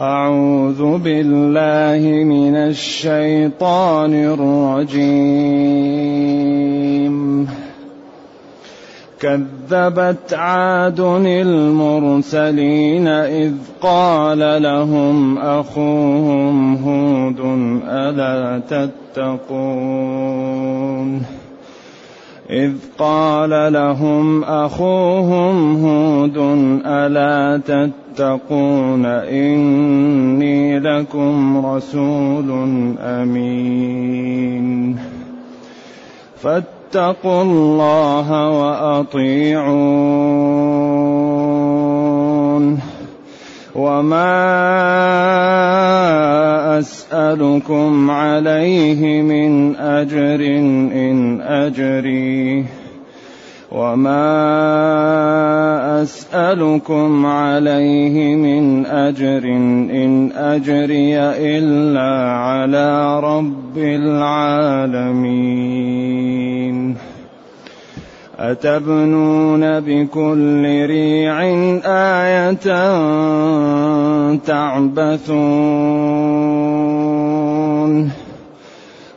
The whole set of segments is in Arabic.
أعوذ بالله من الشيطان الرجيم. كذبت عاد المرسلين إذ قال لهم أخوهم هود ألا تتقون؟ إذ قال لهم أخوهم هود ألا تتقون إني لكم رسول أمين فاتقوا الله وأطيعون وما أسألكم عليه من أجر إن أجري وما أسألكم عليه من أجر إن أجري إلا على رب العالمين أتبنون بكل ريع آية تعبثون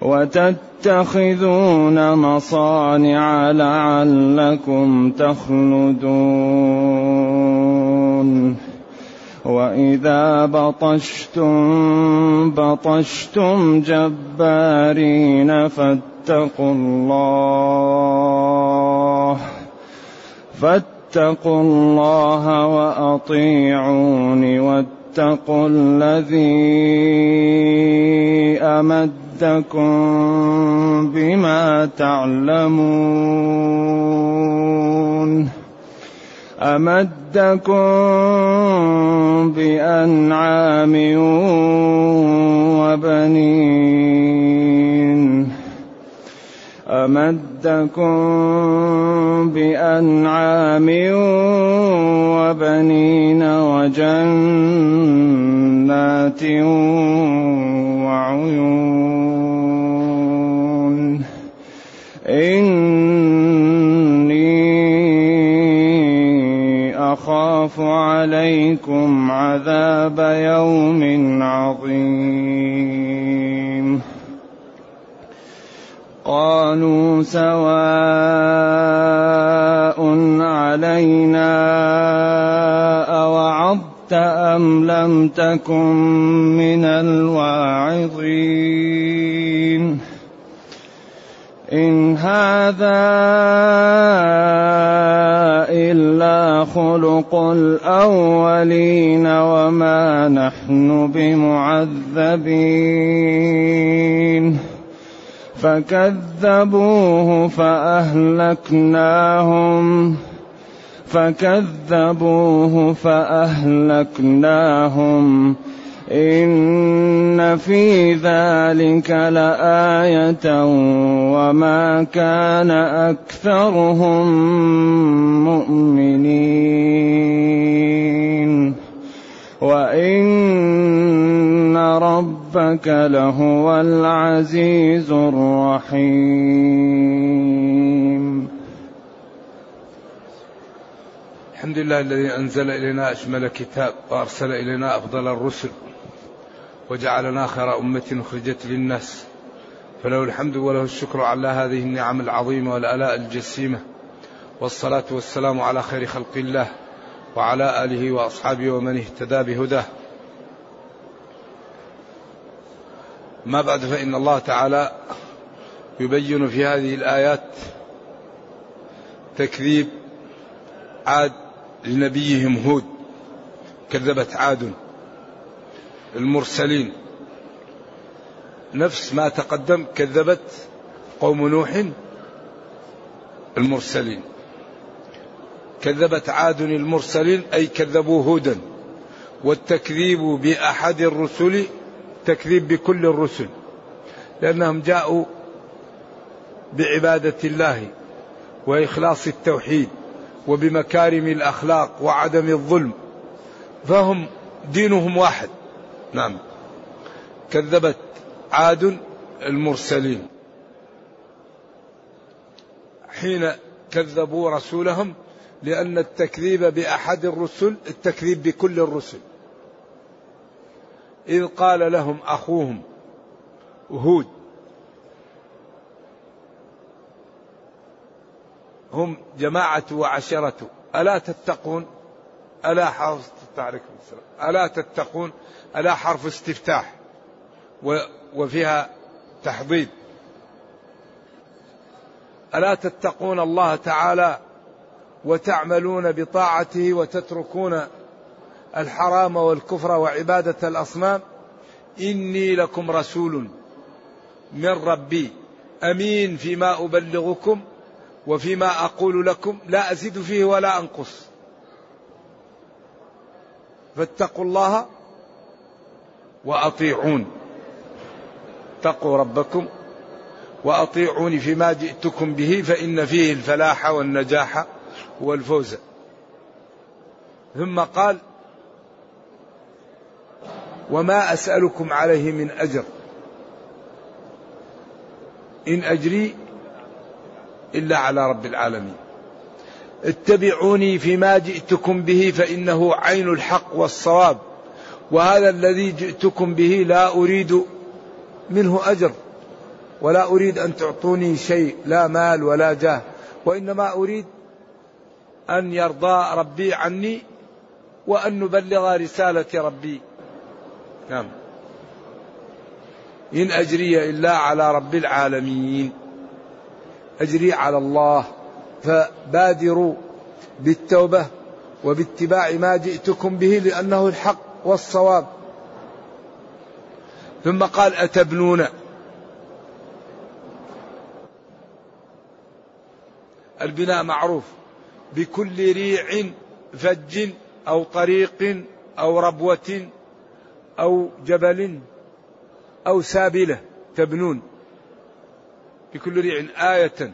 وتتخذون مصانع لعلكم تخلدون واذا بطشتم بطشتم جبارين فاتقوا الله فاتقوا الله واطيعون واتقوا الذي امدكم بما تعلمون أمدكم بأنعام وبنين. أمدكم بأنعام وبنين وجنات وعيون. أخاف عليكم عذاب يوم عظيم. قالوا سواء علينا أوعظت أم لم تكن من الواعظين. إن هذا إلا خلق الأولين وما نحن بمعذبين. فكذبوه فأهلكناهم. فكذبوه فأهلكناهم. إن في ذلك لآية وما كان أكثرهم مؤمنين وإن ربك لهو العزيز الرحيم الحمد لله الذي أنزل إلينا أشمل كتاب وأرسل إلينا أفضل الرسل وجعلنا خير أمة أخرجت للناس. فله الحمد وله الشكر على هذه النعم العظيمة والآلاء الجسيمة. والصلاة والسلام على خير خلق الله وعلى آله وأصحابه ومن اهتدى بهداه. ما بعد فإن الله تعالى يبين في هذه الآيات تكذيب عاد لنبيهم هود. كذبت عاد. المرسلين. نفس ما تقدم كذبت قوم نوح المرسلين. كذبت عاد المرسلين أي كذبوا هودا. والتكذيب بأحد الرسل تكذيب بكل الرسل. لأنهم جاءوا بعبادة الله وإخلاص التوحيد وبمكارم الأخلاق وعدم الظلم. فهم دينهم واحد. نعم. كذبت عاد المرسلين. حين كذبوا رسولهم لأن التكذيب بأحد الرسل التكذيب بكل الرسل. إذ قال لهم أخوهم هود هم جماعة وعشرة ألا تتقون؟ ألا حرف عليكم السلام. ألا تتقون؟ ألا حرف استفتاح؟ وفيها تحضيض ألا تتقون الله تعالى وتعملون بطاعته وتتركون الحرام والكفر وعبادة الأصنام؟ إني لكم رسول من ربي. أمين فيما أبلغكم وفيما أقول لكم. لا أزيد فيه ولا أنقص. فاتقوا الله وأطيعون. اتقوا ربكم وأطيعوني فيما جئتكم به فإن فيه الفلاح والنجاح والفوز. ثم قال وما أسألكم عليه من أجر. إن أجري إلا على رب العالمين. اتبعوني فيما جئتكم به فإنه عين الحق والصواب. وهذا الذي جئتكم به لا أريد منه أجر ولا أريد أن تعطوني شيء لا مال ولا جاه. وإنما أريد أن يرضى ربي عني وأن نبلغ رسالة ربي. نعم. إن أجري إلا على رب العالمين. أجري على الله. فبادروا بالتوبة وباتباع ما جئتكم به لأنه الحق والصواب. ثم قال أتبنون؟ البناء معروف بكل ريع فج أو طريق أو ربوة أو جبل أو سابلة تبنون بكل ريع آية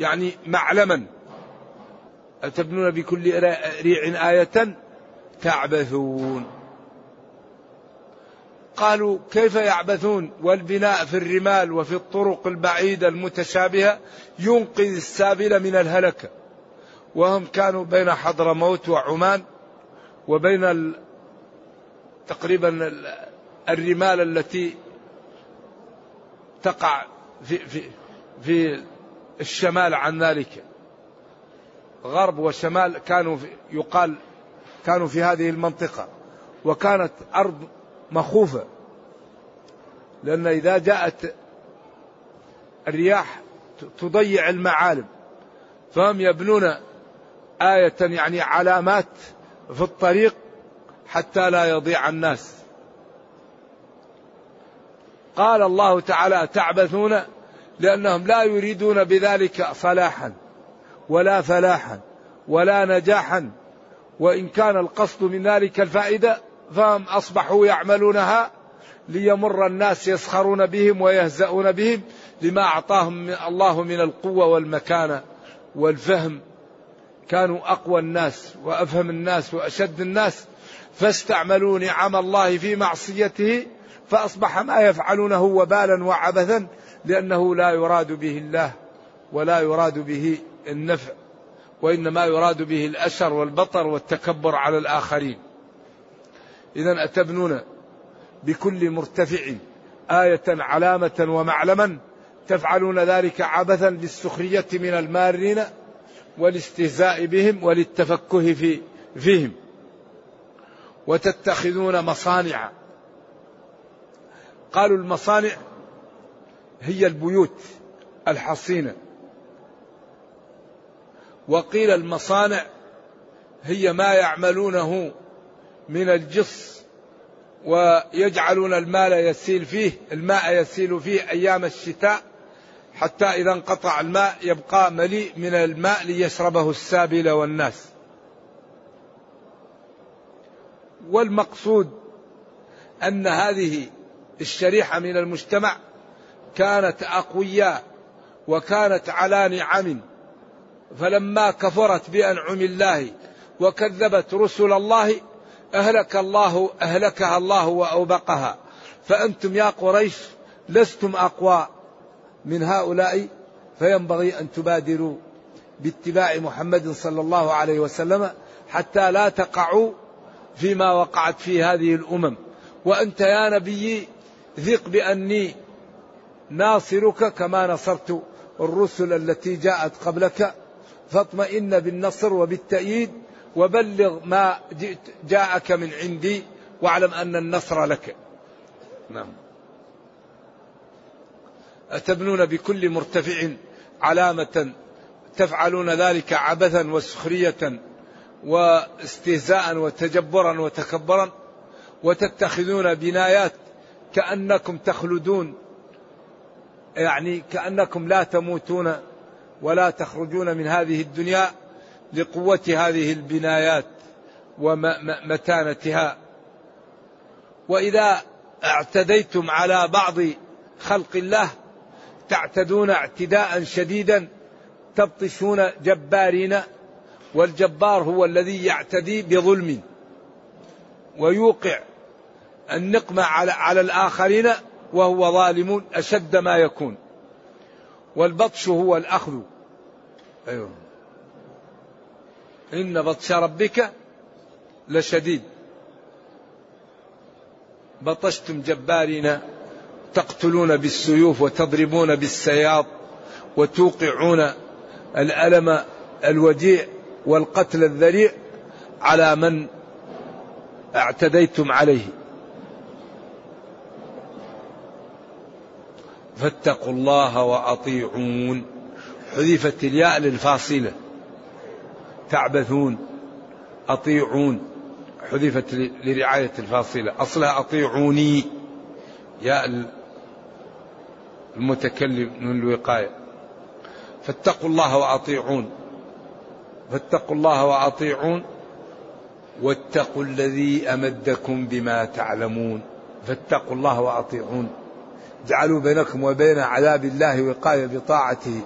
يعني معلما. أتبنون بكل ريع آية تعبثون. قالوا كيف يعبثون؟ والبناء في الرمال وفي الطرق البعيدة المتشابهة ينقذ السابل من الهلكة وهم كانوا بين حضرموت وعمان وبين ال... تقريبا الرمال التي تقع في في في الشمال عن ذلك غرب وشمال كانوا يقال كانوا في هذه المنطقة. وكانت أرض مخوفة. لأن إذا جاءت الرياح تضيع المعالم. فهم يبنون آية يعني علامات في الطريق حتى لا يضيع الناس. قال الله تعالى تعبثون لأنهم لا يريدون بذلك صلاحا ولا فلاحا ولا نجاحا. وإن كان القصد من ذلك الفائدة فهم أصبحوا يعملونها ليمر الناس يسخرون بهم ويهزؤون بهم لما أعطاهم الله من القوة والمكانة والفهم. كانوا أقوى الناس وأفهم الناس وأشد الناس. فاستعملوا نعم الله في معصيته فأصبح ما يفعلونه وبالا وعبثا. لأنه لا يراد به الله ولا يراد به النفع وإنما يراد به الأشر والبطر والتكبر على الآخرين. إذا أتبنون بكل مرتفع آية علامة ومعلما تفعلون ذلك عبثا للسخرية من المارين والاستهزاء بهم وللتفكه في فيهم. وتتخذون مصانع. قالوا المصانع هي البيوت الحصينة. وقيل المصانع هي ما يعملونه من الجص ويجعلون المال يسيل فيه الماء يسيل فيه أيام الشتاء حتى إذا انقطع الماء يبقى مليء من الماء ليشربه السابل والناس. والمقصود أن هذه الشريحة من المجتمع كانت أقوياء وكانت على نعم فلما كفرت بأنعم الله وكذبت رسل الله أهلك الله أهلكها الله وأوبقها. فأنتم يا قريش لستم أقوى من هؤلاء فينبغي أن تبادروا باتباع محمد صلى الله عليه وسلم حتى لا تقعوا فيما وقعت فيه هذه الأمم. وأنت يا نبي ثق بأني ناصرك كما نصرت الرسل التي جاءت قبلك. فاطمئن بالنصر وبالتأييد وبلغ ما جئت جاءك من عندي واعلم أن النصر لك. نعم. أتبنون بكل مرتفع علامة تفعلون ذلك عبثا وسخرية واستهزاء وتجبرا وتكبرا وتتخذون بنايات كأنكم تخلدون يعني كأنكم لا تموتون ولا تخرجون من هذه الدنيا لقوة هذه البنايات ومتانتها. وإذا اعتديتم على بعض خلق الله تعتدون اعتداء شديدا تبطشون جبارين والجبار هو الذي يعتدي بظلم ويوقع النقمة على على الآخرين وهو ظالم أشد ما يكون. والبطش هو الأخذ. أيوه. إن بطش ربك لشديد. بطشتم جبارين تقتلون بالسيوف وتضربون بالسياط وتوقعون الألم الوجيع والقتل الذريع على من اعتديتم عليه. فاتقوا الله وأطيعون. حذفت الياء للفاصلة. تعبثون. أطيعون. حذفت لرعاية الفاصلة. أصلها أطيعوني. ياء المتكلم من الوقاية. فاتقوا الله وأطيعون. فاتقوا الله وأطيعون. واتقوا الذي أمدكم بما تعلمون. فاتقوا الله وأطيعون. اجعلوا بينكم وبين عذاب الله وقاية بطاعته.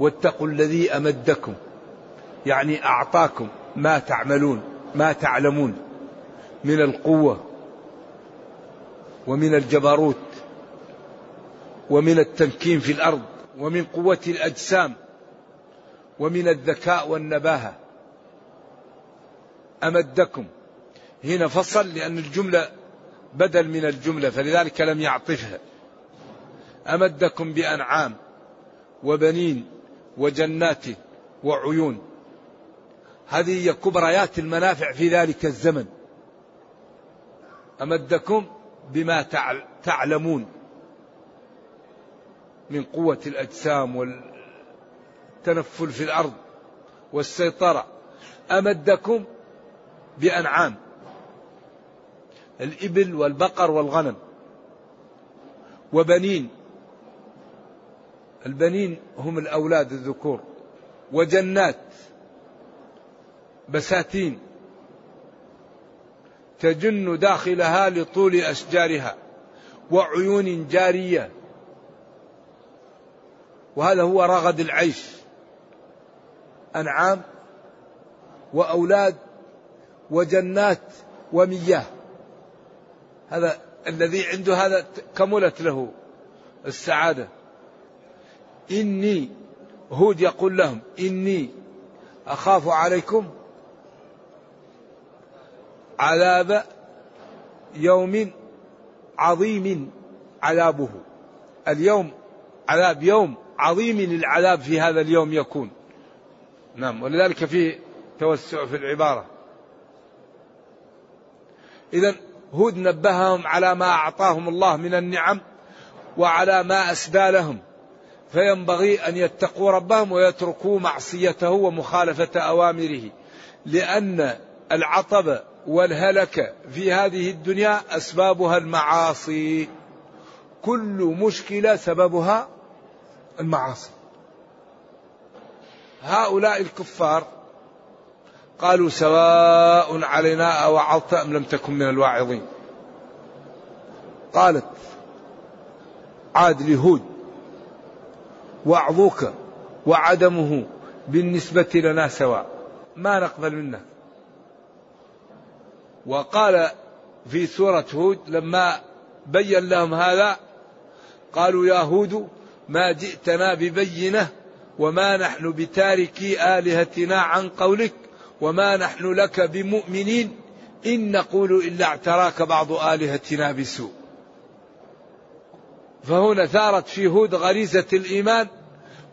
واتقوا الذي أمدكم. يعني أعطاكم ما تعملون ما تعلمون. من القوة ومن الجبروت ومن التمكين في الأرض ومن قوة الأجسام ومن الذكاء والنباهة. أمدكم. هنا فصل لأن الجملة بدل من الجملة فلذلك لم يعطفها. أمدكم بأنعام وبنين وجنات وعيون. هذه هي كبريات المنافع في ذلك الزمن. أمدكم بما تعلمون من قوة الأجسام والتنفل في الأرض والسيطرة. أمدكم بأنعام. الإبل والبقر والغنم. وبنين. البنين هم الأولاد الذكور. وجنات. بساتين. تجن داخلها لطول أشجارها. وعيون جارية. وهذا هو رغد العيش. أنعام. وأولاد. وجنات. ومياه. هذا الذي عنده هذا كملت له السعادة. إني هود يقول لهم إني أخاف عليكم عذاب يوم عظيم عذابه. اليوم عذاب يوم عظيم العذاب في هذا اليوم يكون. نعم ولذلك فيه توسع في العبارة. إذا هود نبههم على ما أعطاهم الله من النعم وعلى ما أسدى لهم. فينبغي أن يتقوا ربهم ويتركوا معصيته ومخالفة أوامره لأن العطب والهلك في هذه الدنيا أسبابها المعاصي. كل مشكلة سببها المعاصي. هؤلاء الكفار قالوا سواء علينا أوعظت أم لم تكن من الواعظين. قالت عاد لهود وعظوك وعدمه بالنسبة لنا سواء. ما نقبل منك وقال في سورة هود لما بين لهم هذا قالوا يا هود ما جئتنا ببينة وما نحن بتاركي آلهتنا عن قولك. وما نحن لك بمؤمنين إن نقول إلا اعتراك بعض آلهتنا بسوء. فهنا ثارت في هود غريزة الإيمان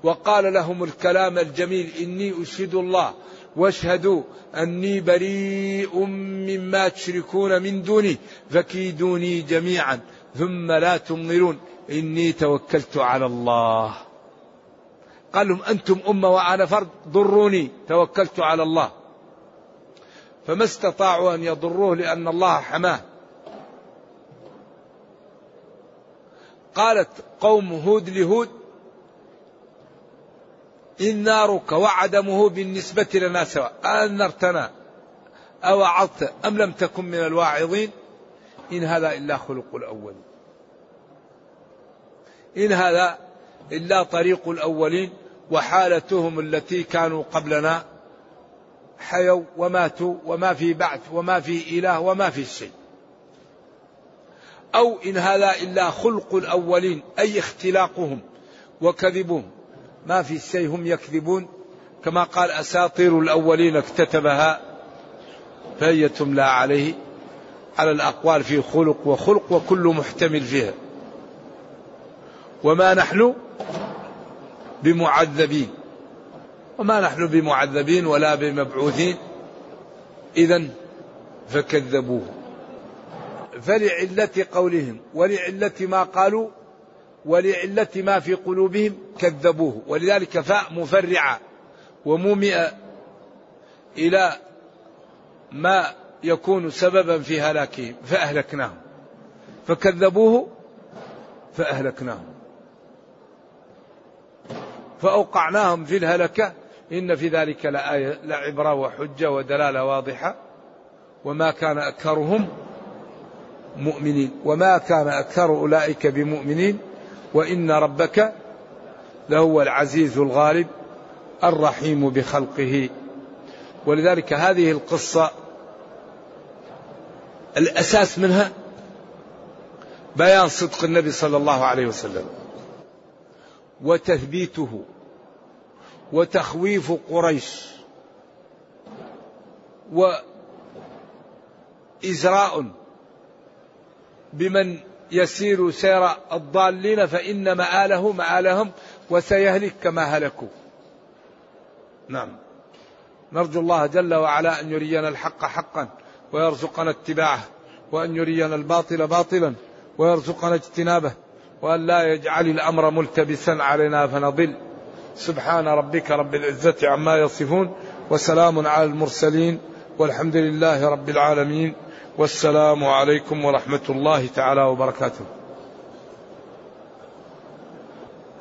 وقال لهم الكلام الجميل إني أشهد الله واشهدوا أني بريء مما تشركون من دوني فكيدوني جميعا ثم لا تنظرون إني توكلت على الله. قال لهم أنتم أمة وأنا فرد ضروني توكلت على الله. فما استطاعوا أن يضروه لأن الله حماه. قالت قوم هود لهود إن نارك وعدمه بالنسبة لنا سواء أنرتنا أو أم لم تكن من الواعظين؟ إن هذا إلا خلق الأول إن هذا إلا طريق الأولين وحالتهم التي كانوا قبلنا. حيوا وماتوا وما في بعث وما في إله وما في شيء. أو إن هذا إلا خلق الأولين أي اختلاقهم وكذبهم ما في شيء هم يكذبون. كما قال أساطير الأولين اكتتبها فهي تملى عليه. على الأقوال في خلق وخلق وكل محتمل فيها. وما نحن بمعذبين. وما نحن بمعذبين ولا بمبعوثين. إذا فكذبوه. فلعلة قولهم ولعلة ما قالوا ولعلة ما في قلوبهم كذبوه. ولذلك فاء مفرعة ومومئة إلى ما يكون سببا في هلاكهم فأهلكناهم. فكذبوه فأهلكناهم. فأوقعناهم في الهلكة إن في ذلك لآية لعبرة وحجة ودلالة واضحة. وما كان أكثرهم مؤمنين. وما كان أكثر أولئك بمؤمنين. وإن ربك لهو العزيز الغالب الرحيم بخلقه. ولذلك هذه القصة الأساس منها بيان صدق النبي صلى الله عليه وسلم. وتثبيته. وتخويف قريش وإزراء بمن يسير سير الضالين فإن مآله مآلهم وسيهلك كما هلكوا. نعم. نرجو الله جل وعلا أن يرينا الحق حقا ويرزقنا اتباعه وأن يرينا الباطل باطلا ويرزقنا اجتنابه وأن لا يجعل الأمر ملتبسا علينا فنضل. سبحان ربك رب العزة عما يصفون وسلام على المرسلين والحمد لله رب العالمين والسلام عليكم ورحمة الله تعالى وبركاته.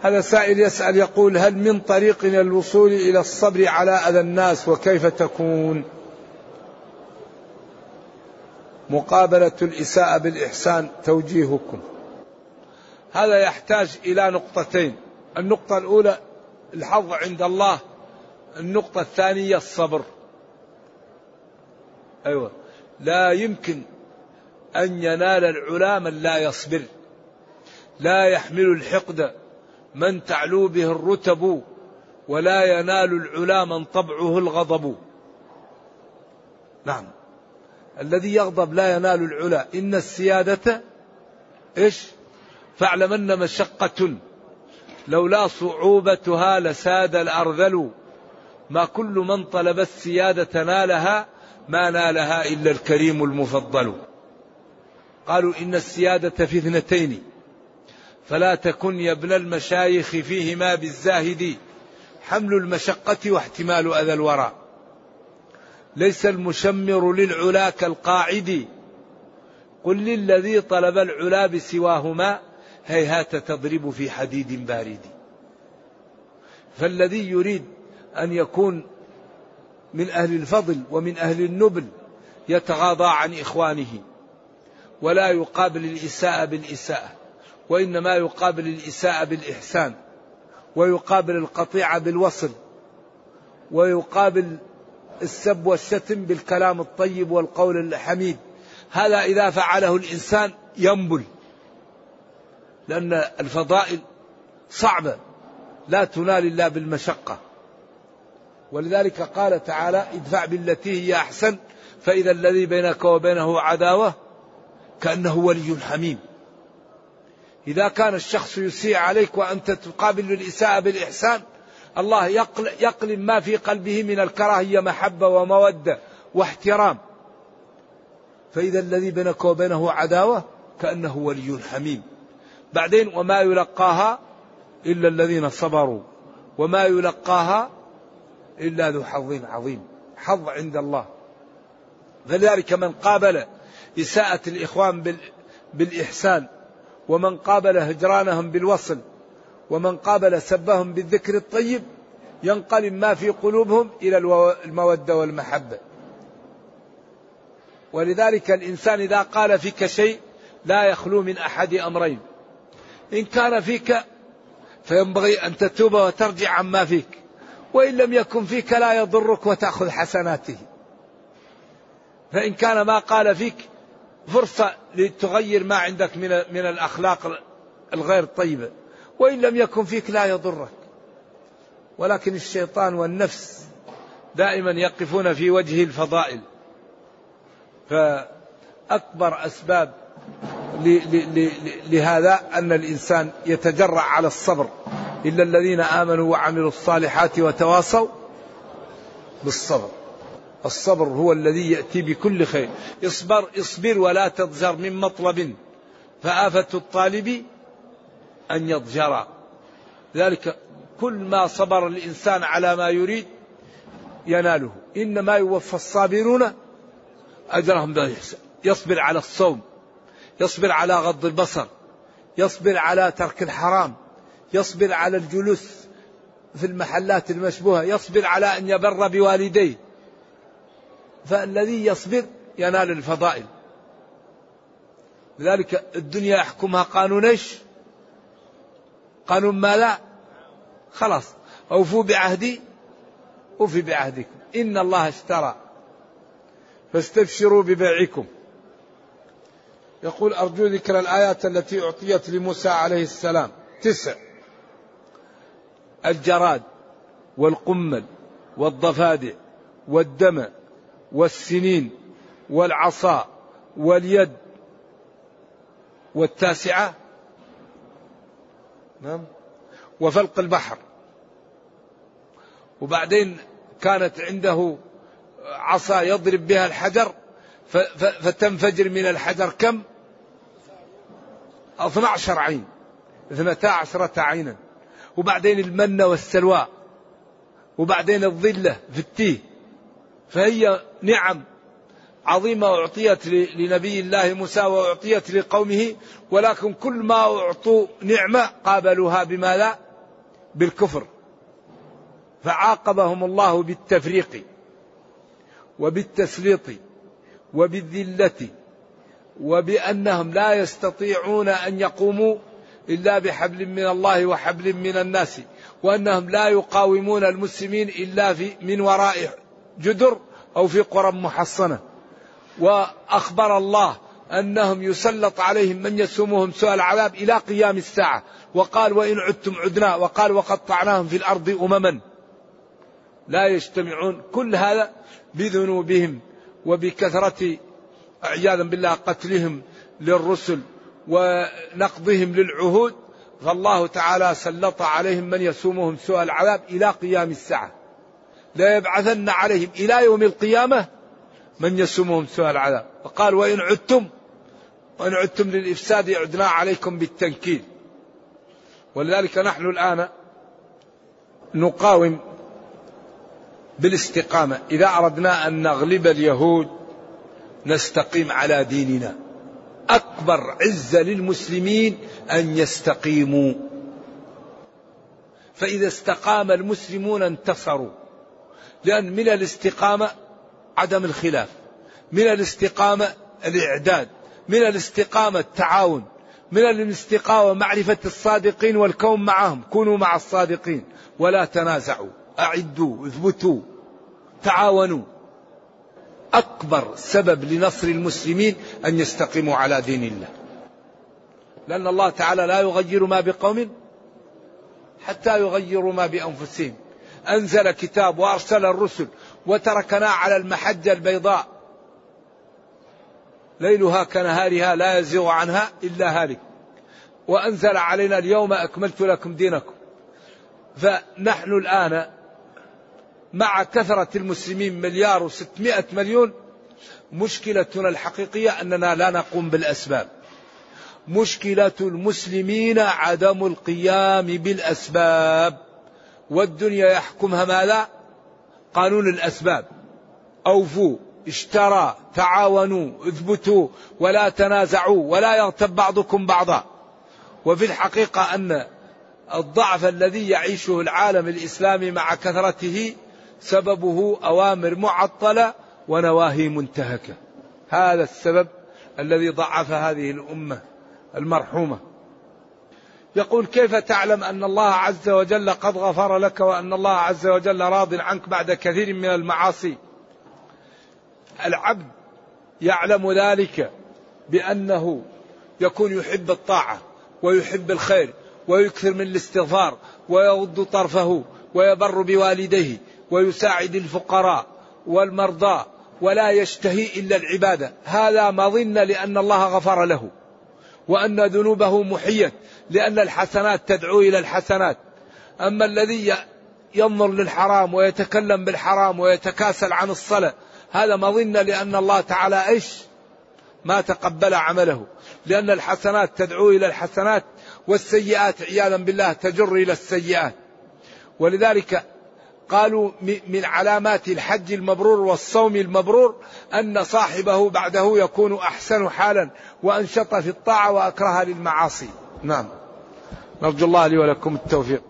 هذا سائل يسأل يقول هل من طريق الوصول إلى الصبر على أذى الناس وكيف تكون؟ مقابلة الإساءة بالإحسان توجيهكم. هذا يحتاج إلى نقطتين. النقطة الأولى الحظ عند الله. النقطة الثانية الصبر. أيوة. لا يمكن أن ينال العلا من لا يصبر. لا يحمل الحقد من تعلو به الرتب ولا ينال العلا من طبعه الغضب. نعم. الذي يغضب لا ينال العلا. إن السيادة إيش؟ فاعلمن مشقة لولا صعوبتها لساد الأرذل ما كل من طلب السيادة نالها ما نالها إلا الكريم المفضل. قالوا إن السيادة في اثنتين فلا تكن يا ابن المشايخ فيهما بالزاهد حمل المشقة واحتمال أذى الورى. ليس المشمر للعلا كالقاعد قل للذي طلب العلا بسواهما هيهات تضرب في حديد بارد. فالذي يريد أن يكون من أهل الفضل ومن أهل النبل يتغاضى عن إخوانه ولا يقابل الإساءة بالإساءة وإنما يقابل الإساءة بالإحسان ويقابل القطيعة بالوصل ويقابل السب والشتم بالكلام الطيب والقول الحميد. هذا إذا فعله الإنسان ينبل. لأن الفضائل صعبة لا تنال إلا بالمشقة. ولذلك قال تعالى ادفع بالتي هي أحسن فإذا الذي بينك وبينه عداوة كأنه ولي حميم. إذا كان الشخص يسيء عليك وأنت تقابل الإساءة بالإحسان الله يقلم ما في قلبه من الكراهية محبة ومودة واحترام. فإذا الذي بينك وبينه عداوة كأنه ولي حميم. بعدين وما يلقاها إلا الذين صبروا وما يلقاها إلا ذو حظ عظيم. حظ عند الله. فلذلك من قابل إساءة الإخوان بالإحسان ومن قابل هجرانهم بالوصل ومن قابل سبهم بالذكر الطيب ينقلب ما في قلوبهم إلى المودة والمحبة. ولذلك الإنسان إذا قال فيك شيء لا يخلو من أحد أمرين. إن كان فيك فينبغي أن تتوب وترجع عما فيك. وإن لم يكن فيك لا يضرك وتأخذ حسناته. فإن كان ما قال فيك فرصة لتغير ما عندك من من الأخلاق الغير طيبة. وإن لم يكن فيك لا يضرك. ولكن الشيطان والنفس دائما يقفون في وجه الفضائل. فأكبر أسباب لهذا أن الإنسان يتجرع على الصبر. إلا الذين آمنوا وعملوا الصالحات وتواصوا بالصبر. الصبر هو الذي يأتي بكل خير. اصبر اصبر ولا تضجر من مطلب. فآفة الطالب أن يضجر. ذلك كل ما صبر الإنسان على ما يريد يناله. إنما يوفى الصابرون أجرهم بإحسان يصبر على الصوم. يصبر على غض البصر يصبر على ترك الحرام يصبر على الجلوس في المحلات المشبوهة يصبر على أن يبر بوالديه. فالذي يصبر ينال الفضائل. لذلك الدنيا يحكمها قانون إيش؟ قانون ما لا خلاص أوفوا بعهدي أوفي بعهدكم. إن الله اشترى فاستبشروا ببيعكم. يقول أرجو ذكر الآيات التي أعطيت لموسى عليه السلام. تسع. الجراد والقمل والضفادع والدم والسنين والعصا واليد. والتاسعة. نعم. وفلق البحر. وبعدين كانت عنده عصا يضرب بها الحجر. فتنفجر من الحجر كم؟ 12 عين. اثنتا عشرة عينا. وبعدين المن والسلوى. وبعدين الظلة في التيه. فهي نعم عظيمة أعطيت لنبي الله موسى وأعطيت لقومه ولكن كل ما أعطوا نعمة قابلوها بما لا؟ بالكفر. فعاقبهم الله بالتفريق وبالتسليط. وبالذلة وبأنهم لا يستطيعون أن يقوموا إلا بحبل من الله وحبل من الناس وأنهم لا يقاومون المسلمين إلا في من وراء جدر أو في قرى محصنة. وأخبر الله أنهم يسلط عليهم من يسومهم سوء العذاب إلى قيام الساعة. وقال وإن عدتم عدنا. وقال وقطعناهم في الأرض أمما. لا يجتمعون كل هذا بذنوبهم. وبكثرة عياذا بالله قتلهم للرسل ونقضهم للعهود فالله تعالى سلط عليهم من يسومهم سوء العذاب إلى قيام الساعة. لا يبعثن عليهم إلى يوم القيامة من يسومهم سوء العذاب. وقال وإن عدتم وإن عدتم للإفساد عدنا عليكم بالتنكيل. ولذلك نحن الآن نقاوم بالاستقامة. إذا أردنا أن نغلب اليهود نستقيم على ديننا. أكبر عزة للمسلمين أن يستقيموا. فإذا استقام المسلمون انتصروا. لأن من الاستقامة عدم الخلاف. من الاستقامة الإعداد. من الاستقامة التعاون. من الاستقامة معرفة الصادقين والكون معهم. كونوا مع الصادقين. ولا تنازعوا. أعدوا اثبتوا تعاونوا. أكبر سبب لنصر المسلمين أن يستقيموا على دين الله. لأن الله تعالى لا يغير ما بقوم حتى يغيروا ما بأنفسهم. أنزل كتاب وأرسل الرسل وتركنا على المحجة البيضاء. ليلها كنهارها لا يزيغ عنها إلا هالك. وأنزل علينا اليوم أكملت لكم دينكم. فنحن الآن مع كثرة المسلمين مليار وستمائة مليون مشكلتنا الحقيقية أننا لا نقوم بالأسباب. مشكلة المسلمين عدم القيام بالأسباب. والدنيا يحكمها ماذا؟ قانون الأسباب. أوفوا اشترى تعاونوا اثبتوا ولا تنازعوا ولا يغتب بعضكم بعضا. وفي الحقيقة أن الضعف الذي يعيشه العالم الإسلامي مع كثرته سببه أوامر معطلة ونواهي منتهكة. هذا السبب الذي ضعف هذه الأمة المرحومة. يقول كيف تعلم أن الله عز وجل قد غفر لك وأن الله عز وجل راض عنك بعد كثير من المعاصي؟ العبد يعلم ذلك بأنه يكون يحب الطاعة ويحب الخير ويكثر من الاستغفار ويغض طرفه ويبر بوالديه ويساعد الفقراء والمرضى ولا يشتهي إلا العباده هذا مظنه لأن الله غفر له وأن ذنوبه محيت لأن الحسنات تدعو إلى الحسنات. أما الذي ينظر للحرام ويتكلم بالحرام ويتكاسل عن الصلاة هذا مظنه لأن الله تعالى إيش؟ ما تقبل عمله. لأن الحسنات تدعو إلى الحسنات والسيئات عياذا بالله تجر إلى السيئات. ولذلك قالوا من علامات الحج المبرور والصوم المبرور أن صاحبه بعده يكون أحسن حالا وأنشط في الطاعة وأكره للمعاصي. نعم. نرجو الله لي ولكم التوفيق.